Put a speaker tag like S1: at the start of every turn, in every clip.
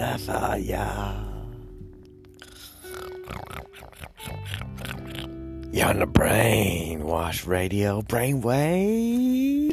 S1: Sapphire. You're on the Brainwash Radio, Brainwaves.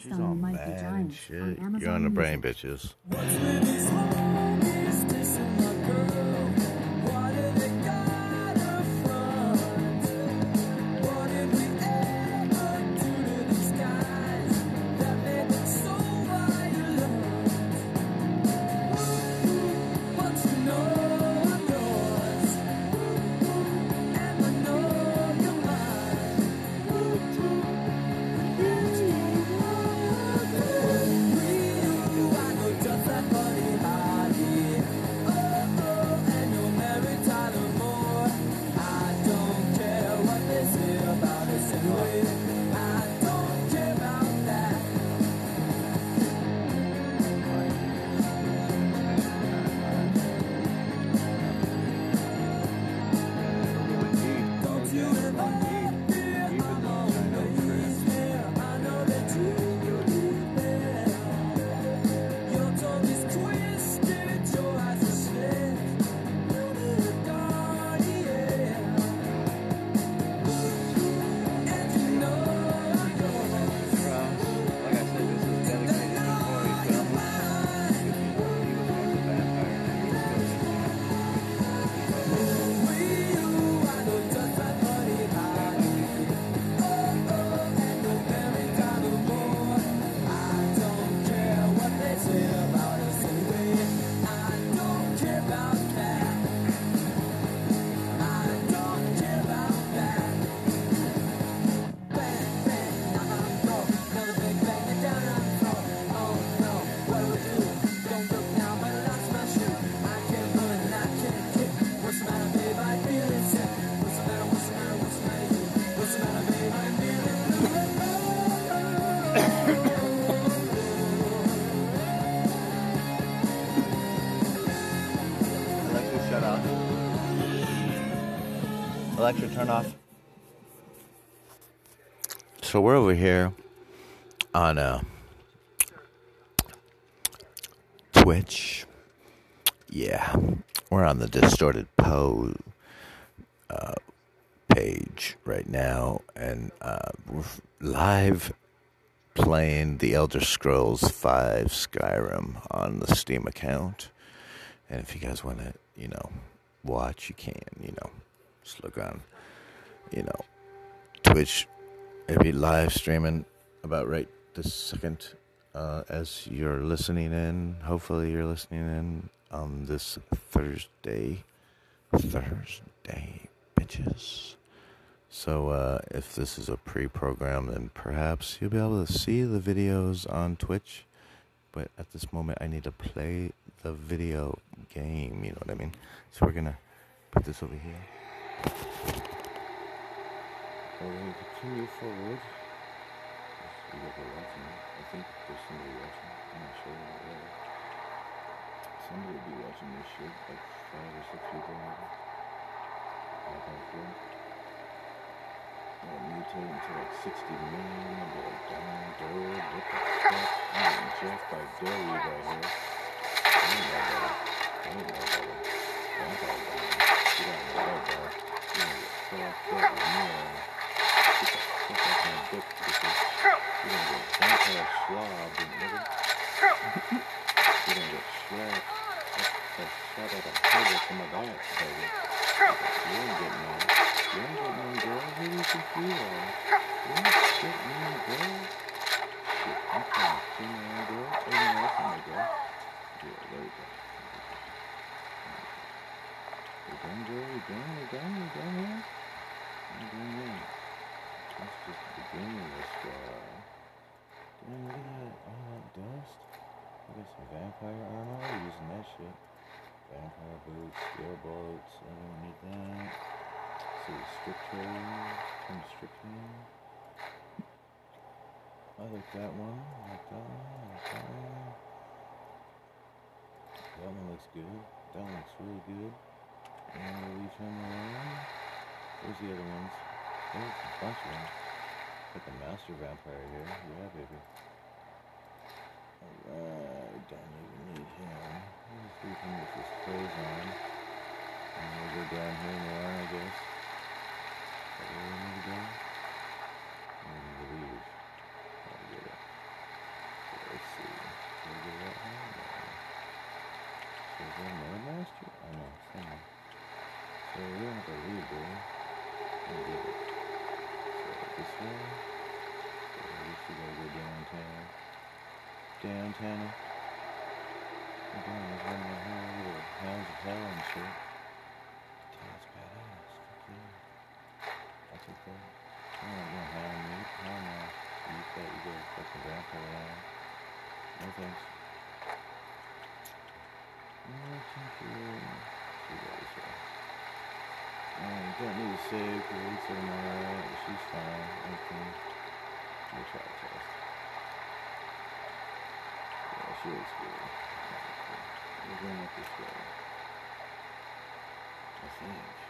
S2: Based
S1: She's
S2: on
S1: all
S2: Mighty
S1: mad and
S2: Giants
S1: shit.
S2: on Amazon
S1: You're on the brain, bitches. Alexa, turn off. So we're over here on uh, Twitch. Yeah, we're on the Distorted Poe uh, page right now, and uh, we're live playing the Elder Scrolls V Skyrim on the Steam account. And if you guys want to, you know, watch, you can, you know, just look on, you know, Twitch. It'll be live streaming about right this second uh, as you're listening in. Hopefully, you're listening in
S2: on this Thursday. Thursday, bitches. So, uh, if this is a pre program, then perhaps you'll be able to see the videos on Twitch. But at this moment, I need to play the video game, you know what I mean? So, we're gonna put this over here. We're gonna continue forward. Guys are watching. I think there's somebody watching. I'm not sure. Whatever. Somebody will be watching this shit. Like five or six people maybe. Five or four. I'll mutate into like 60 million. I'll be like, damn, dude, what the fuck? I'm getting by Dairy right here. Downtown. Oh, damn, there's one right here. Look at the hounds of hell and shit. That's badass. Fuck yeah. I'll that. I don't want no hound meat. Hell no. You eat that, you get a fucking vampire out. No thanks. No, thank you. See what this way. Um, don't need to save because Lisa said I'm alright. She's fine. Okay. We'll try she looks good. We're going up this way. I think.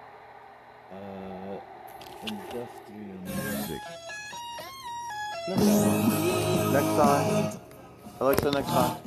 S2: Uh, industrial music. Next time. Alexa, next time.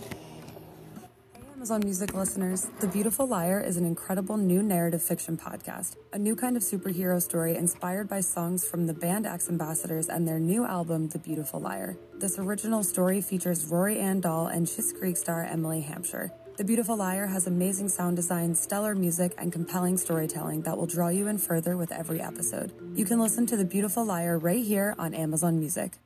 S1: Amazon Music listeners, The Beautiful Liar is an incredible new narrative fiction podcast, a new kind of superhero story inspired by songs from the band X Ambassadors and their new album, The Beautiful Liar. This original story features Rory Ann Dahl and Schitt's Creek star Emily Hampshire. The Beautiful Liar has amazing sound design, stellar music, and compelling storytelling that will draw you in further with every episode. You can listen to The Beautiful Liar right here on Amazon Music.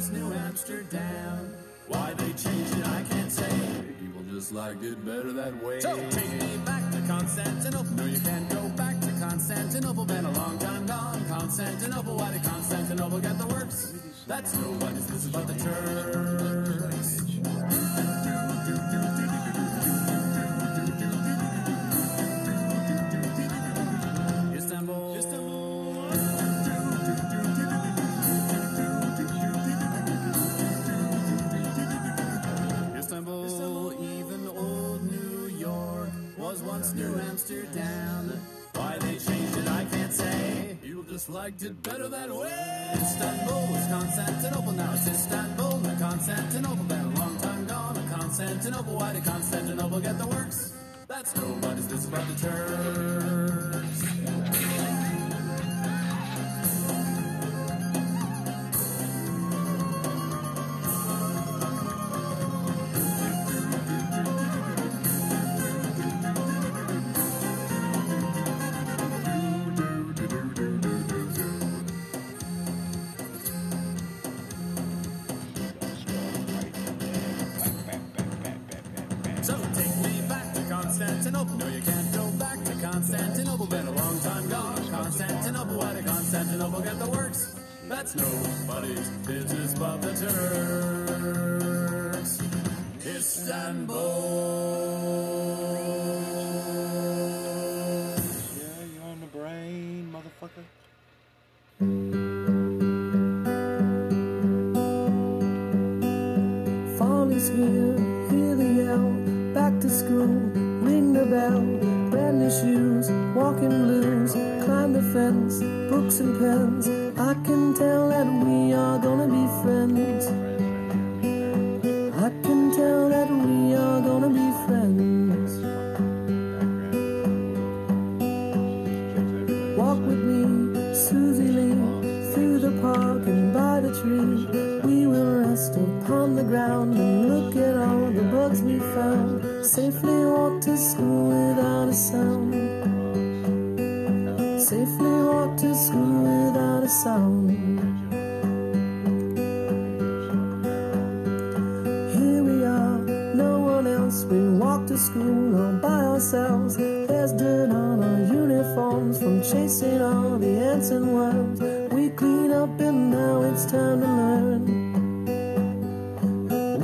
S3: John's New Amsterdam. Why they changed it, I can't say. People just like it better that way. So take me back to Constantinople. No, you can't go back to Constantinople. Been a long time gone. Constantinople, why did Constantinople get the works? That's no nobody's business but the Turks. liked it better that way. Istanbul was Constantinople, now it's Istanbul, not Constantinople. Been a long time gone, a Constantinople. Why did Constantinople get the works? That's nobody's business but the Turks. Did Constantinople get the works? That's nobody's business but the Turks. Istanbul.
S4: Yeah, you're on the brain, motherfucker.
S1: Fall is here, hear the yell. Back to school, ring the bell. Brand new shoes, walking blues. Climb the fence, and pens. I can tell that we are gonna be friends. I can tell that we are gonna be friends. Walk with me, Susie Lee, through the park and by the tree. We will rest upon the ground and look at all the bugs we found. Safely walk to school without a sound. Sound. Here we are, no one else. We walk to school all by ourselves. There's dirt on our uniforms from chasing all the ants and worms. We clean up and now it's time to learn.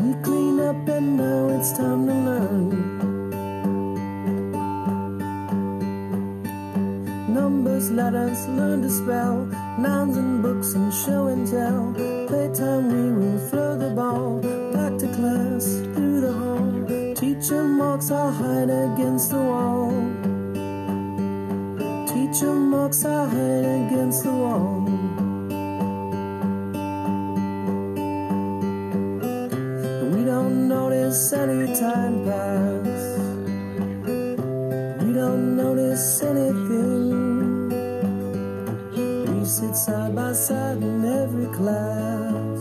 S1: We clean up and now it's time to learn. Numbers, letters, learn to spell. Tell. Playtime, we will throw the ball. Back to class, through the hall. Teacher marks our hide against the wall. Teacher marks our hide against the wall. Sit side by side in every class.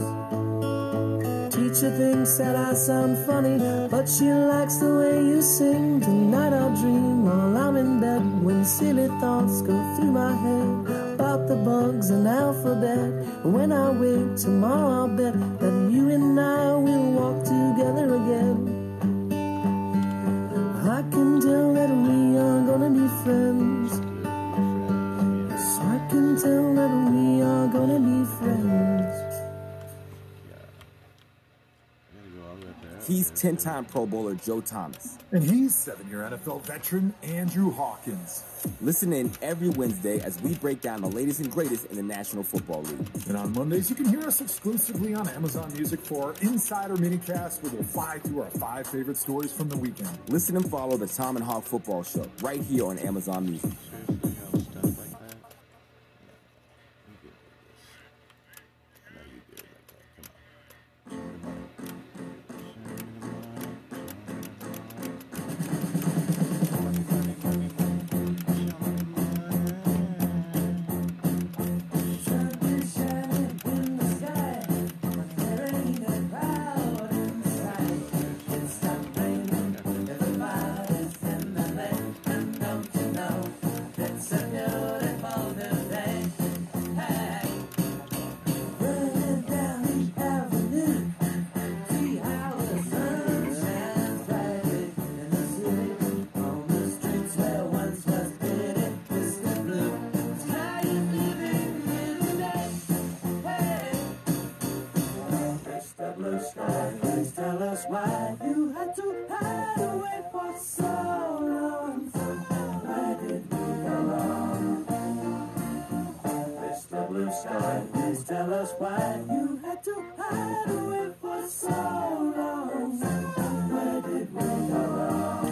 S1: Teacher thinks that I sound funny, but she likes the way you sing. Tonight I'll dream while I'm in bed when silly thoughts go through my head about the bugs and alphabet. When I wake tomorrow, I'll bet that you and I will
S2: He's 10 time Pro Bowler Joe Thomas.
S5: And he's seven year NFL veteran Andrew Hawkins.
S2: Listen in every Wednesday as we break down the latest and greatest in the National Football League.
S5: And on Mondays, you can hear us exclusively on Amazon Music for our Insider Minicast, where we'll fly through our five favorite stories from the weekend.
S2: Listen and follow the ThomaHawk Football Show right here on Amazon Music.
S1: Why you had to hide away for so long. Where did we? Mr. Blue Sky, please tell us why you had to hide away for so long. Where did we go wrong?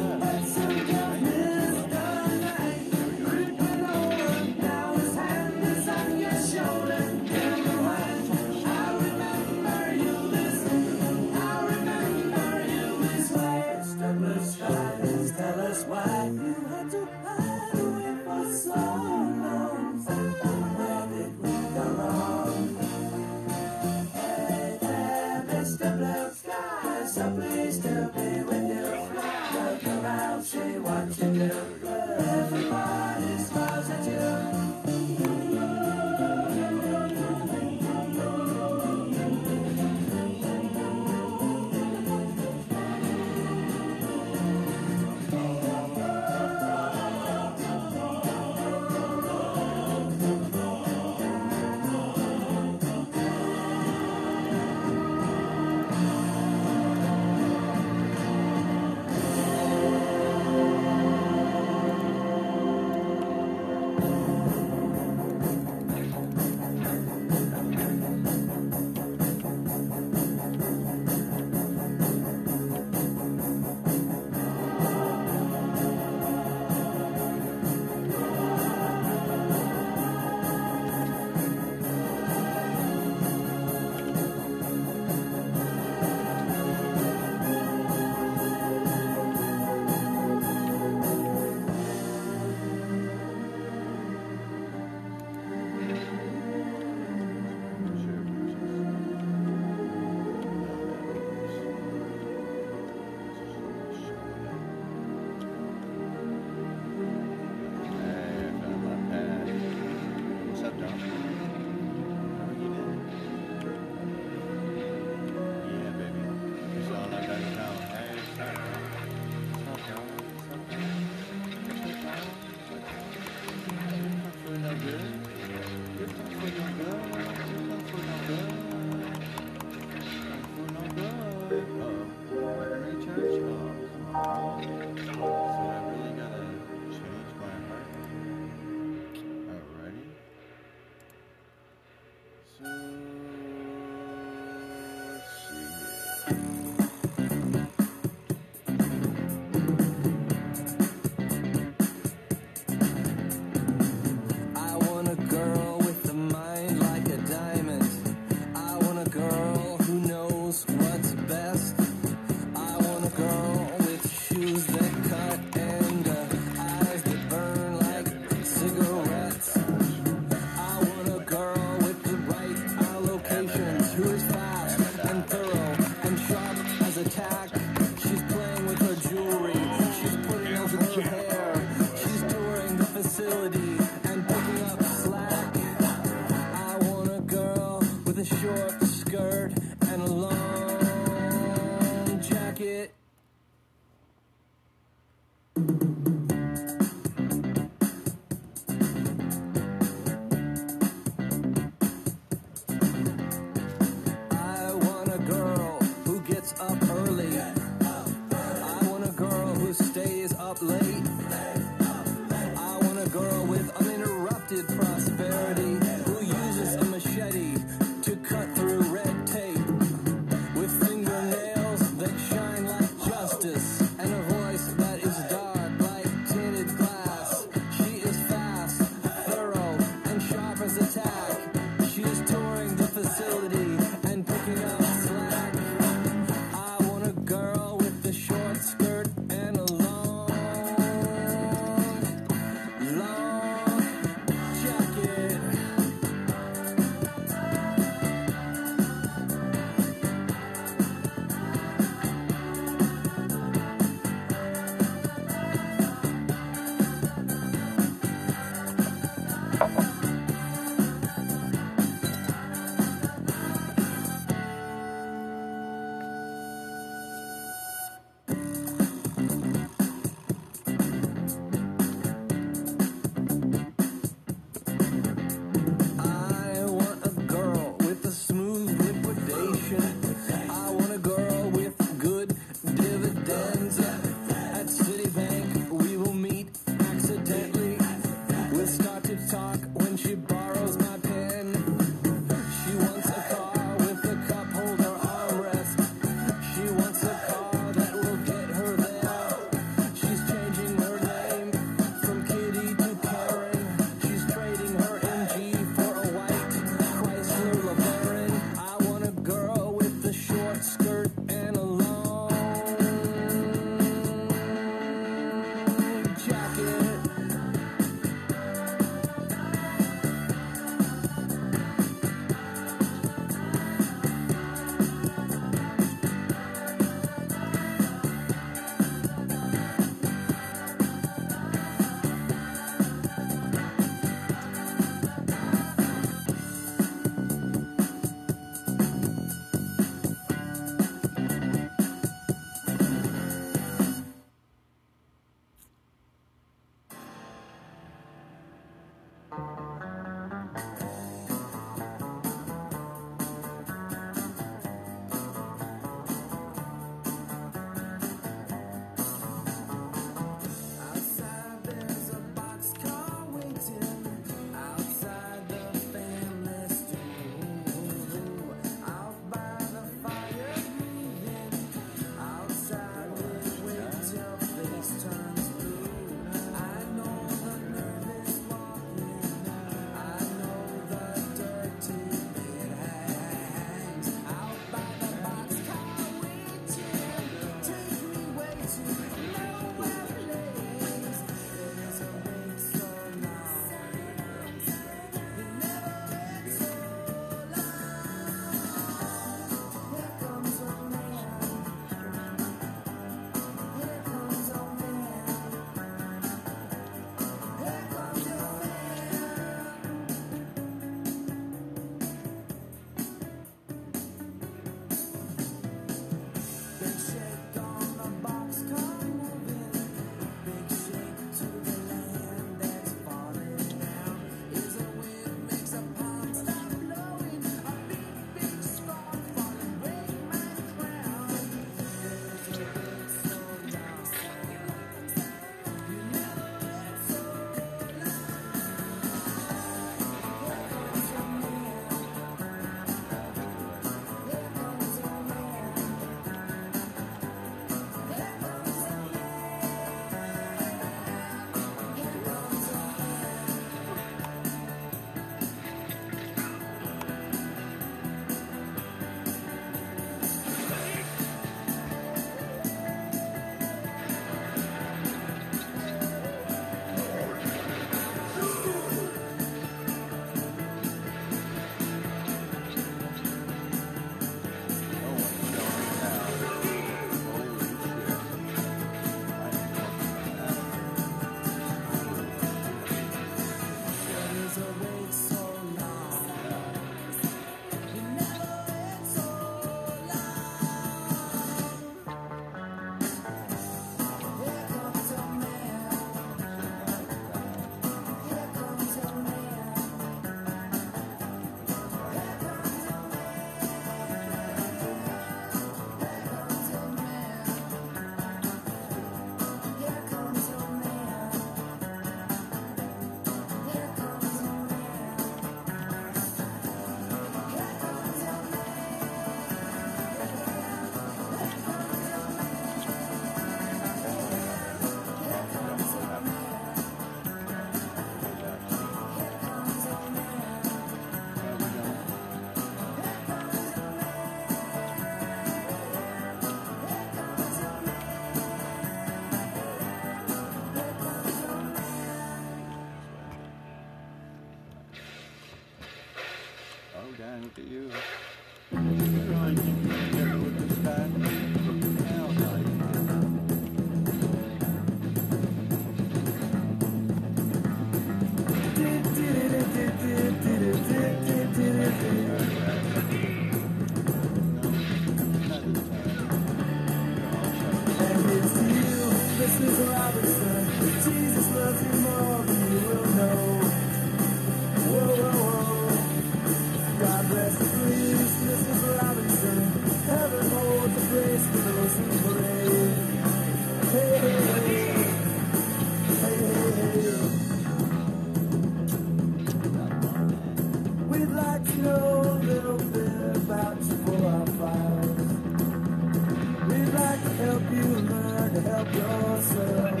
S6: help you learn to help yourself.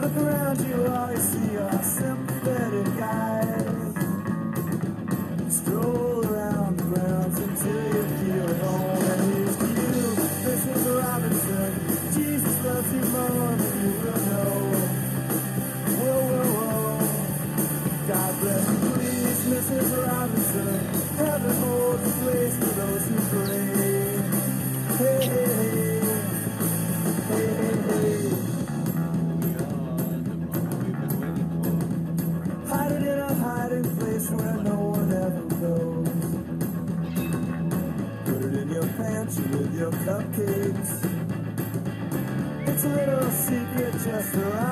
S6: Look around you, all you see are sympathetic guys. little secret just
S7: right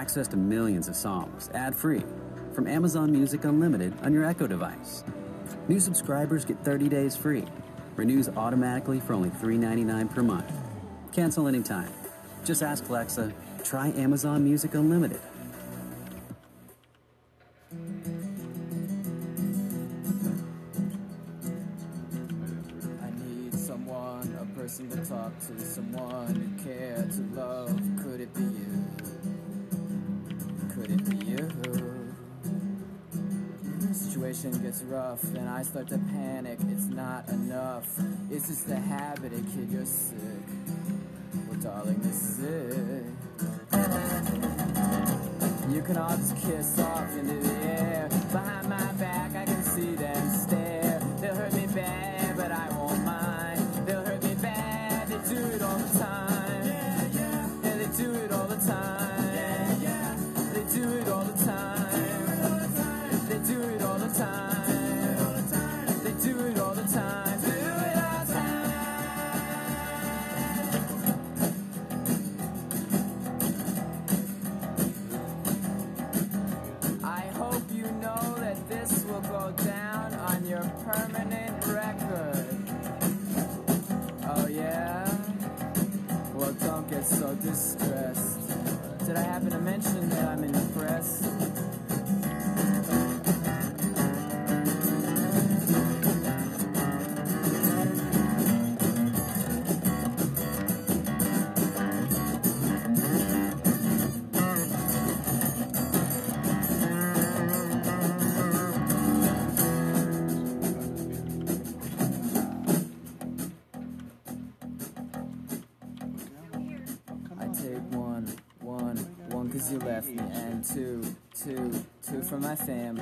S8: access to millions of songs ad-free from Amazon Music Unlimited on your Echo device. New subscribers get 30 days free. Renews automatically for only $3.99 per month. Cancel anytime. Just ask Alexa, try Amazon Music Unlimited.
S9: darling, this is it. My family,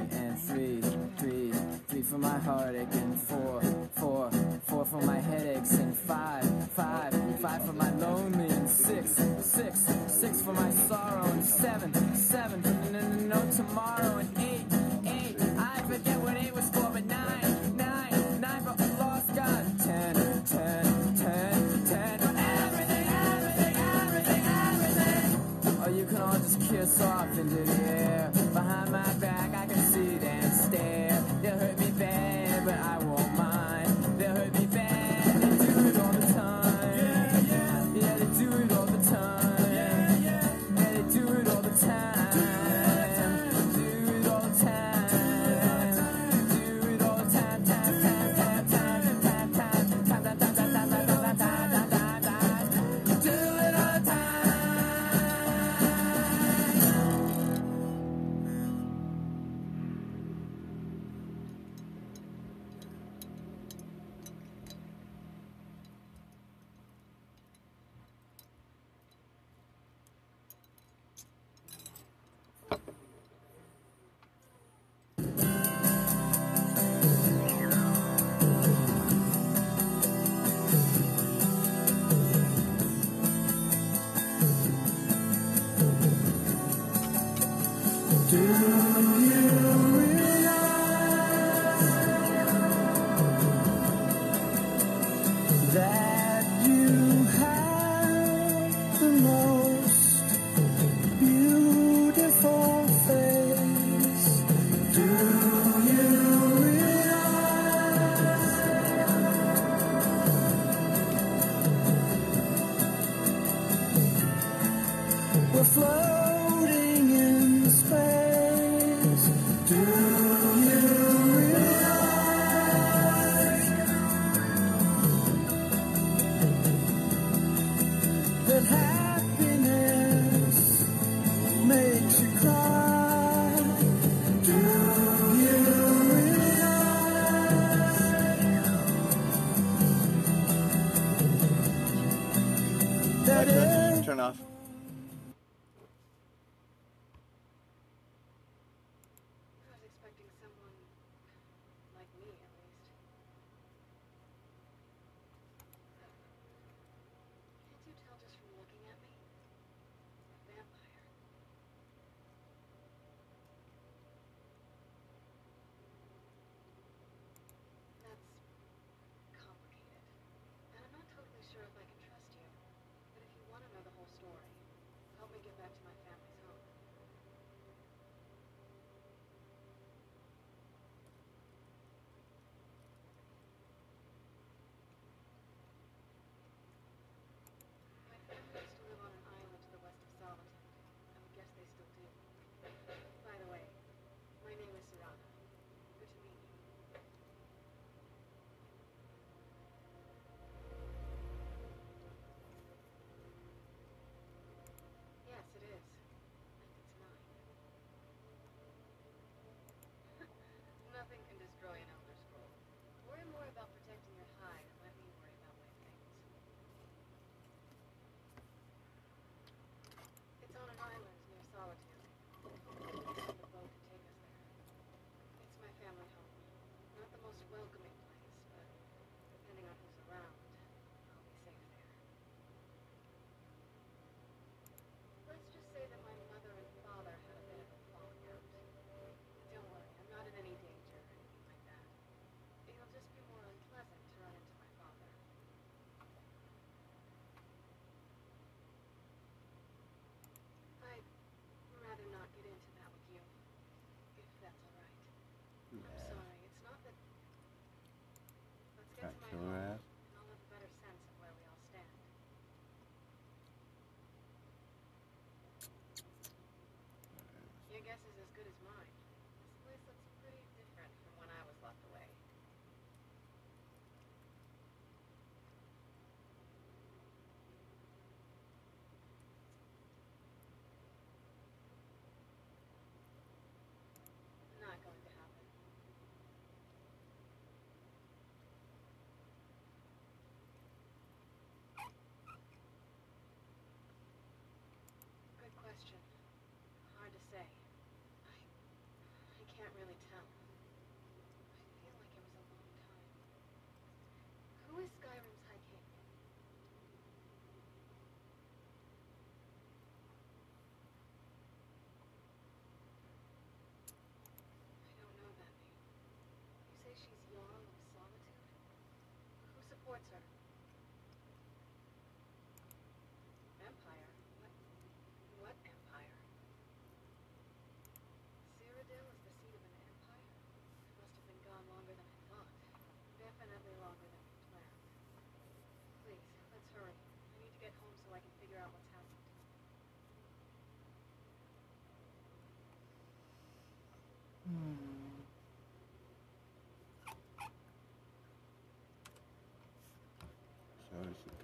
S10: What's
S2: up?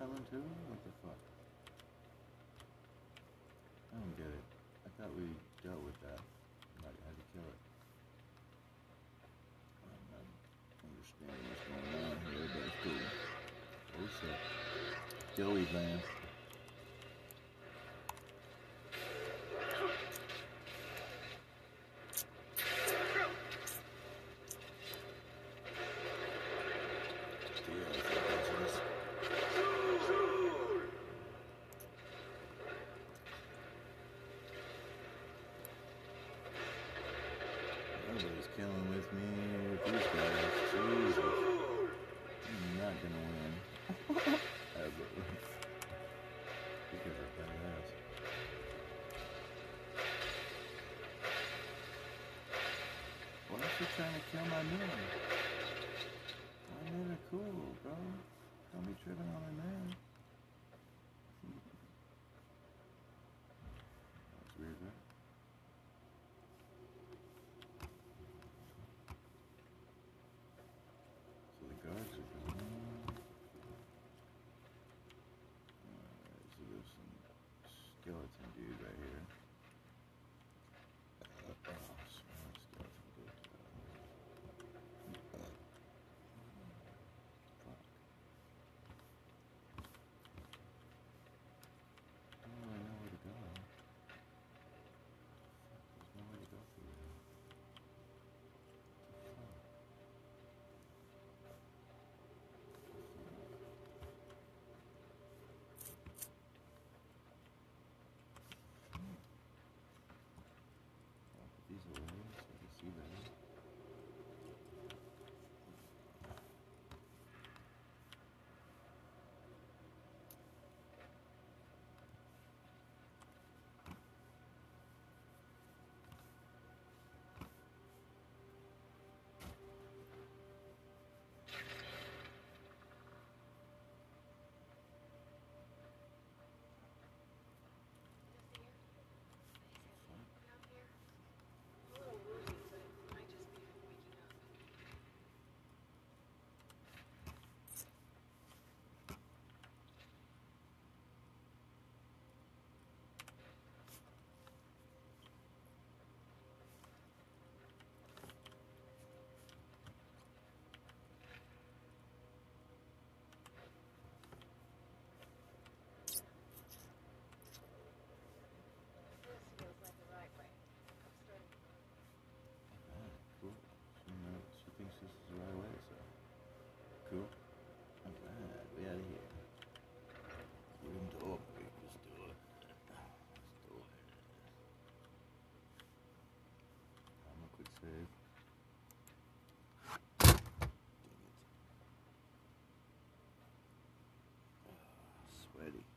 S2: coming too? What the fuck? I don't get it. I thought we dealt with that. Like, had to kill it. I don't understand what's going on here, but it's cool. Oh shit. Joey Vance. You're trying to kill my man. My men are cool, bro. Don't be tripping on my man.
S10: ready.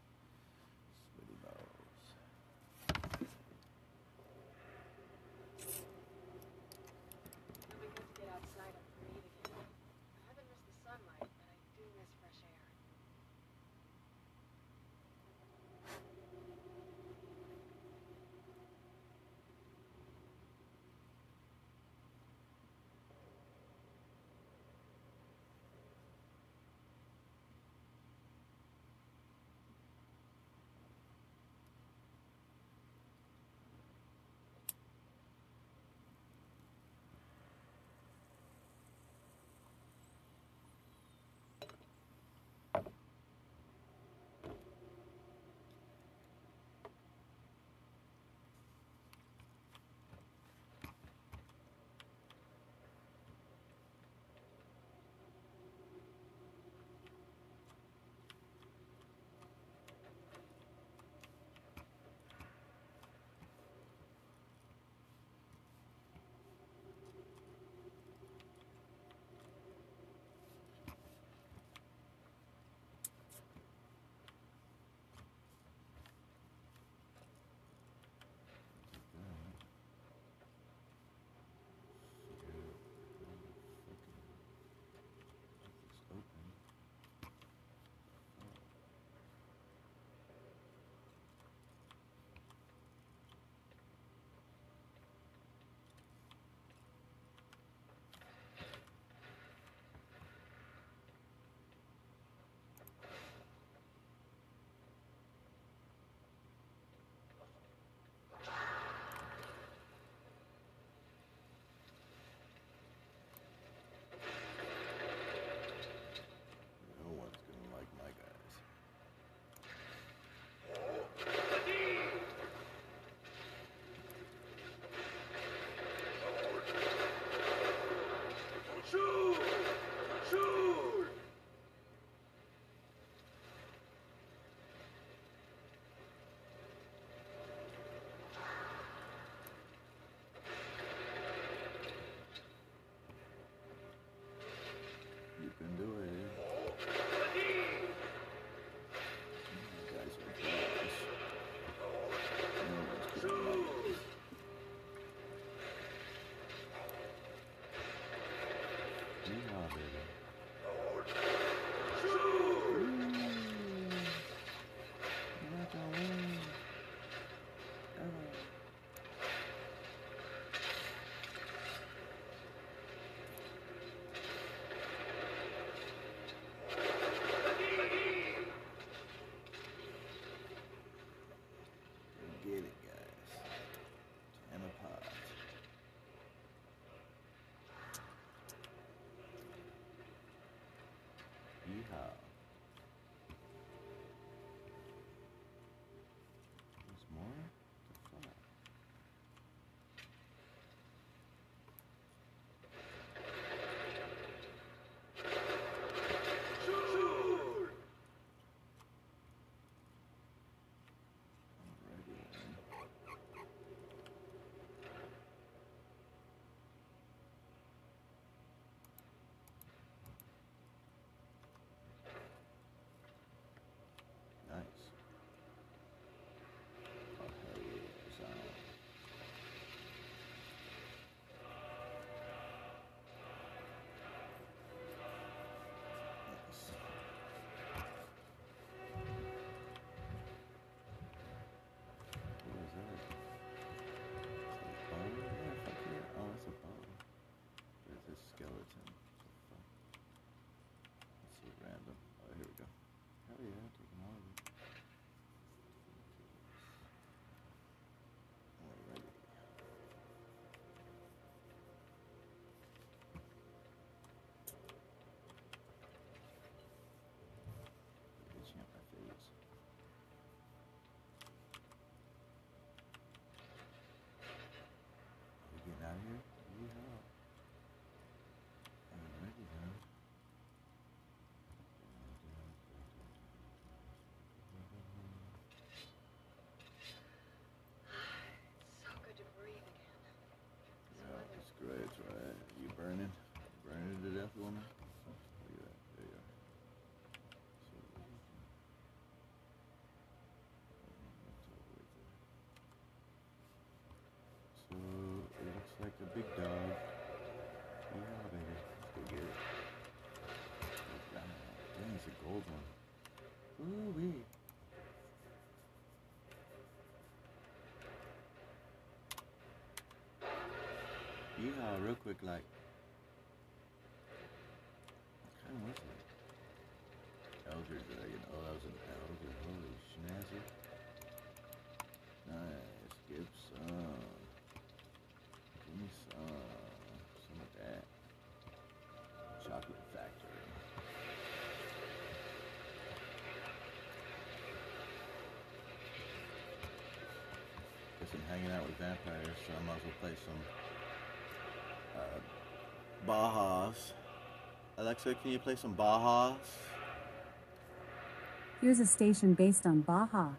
S2: Death Woman. Look at that. There you are. So, it looks like a big dog. Yeah, baby. Let's go get it. Oh, Dang, it's a gold one. Ooh wee. Yeehaw, real quick, like. Elder Dragon. Oh, that was an Elder. Holy schnazzy. Nice. Give some. Give me some. Some of that. Chocolate Factory. Guess I'm hanging out with vampires, so I might as well play some uh, Bajas. Alexa, can you play some Bajas?
S11: Here's a station based on Baja.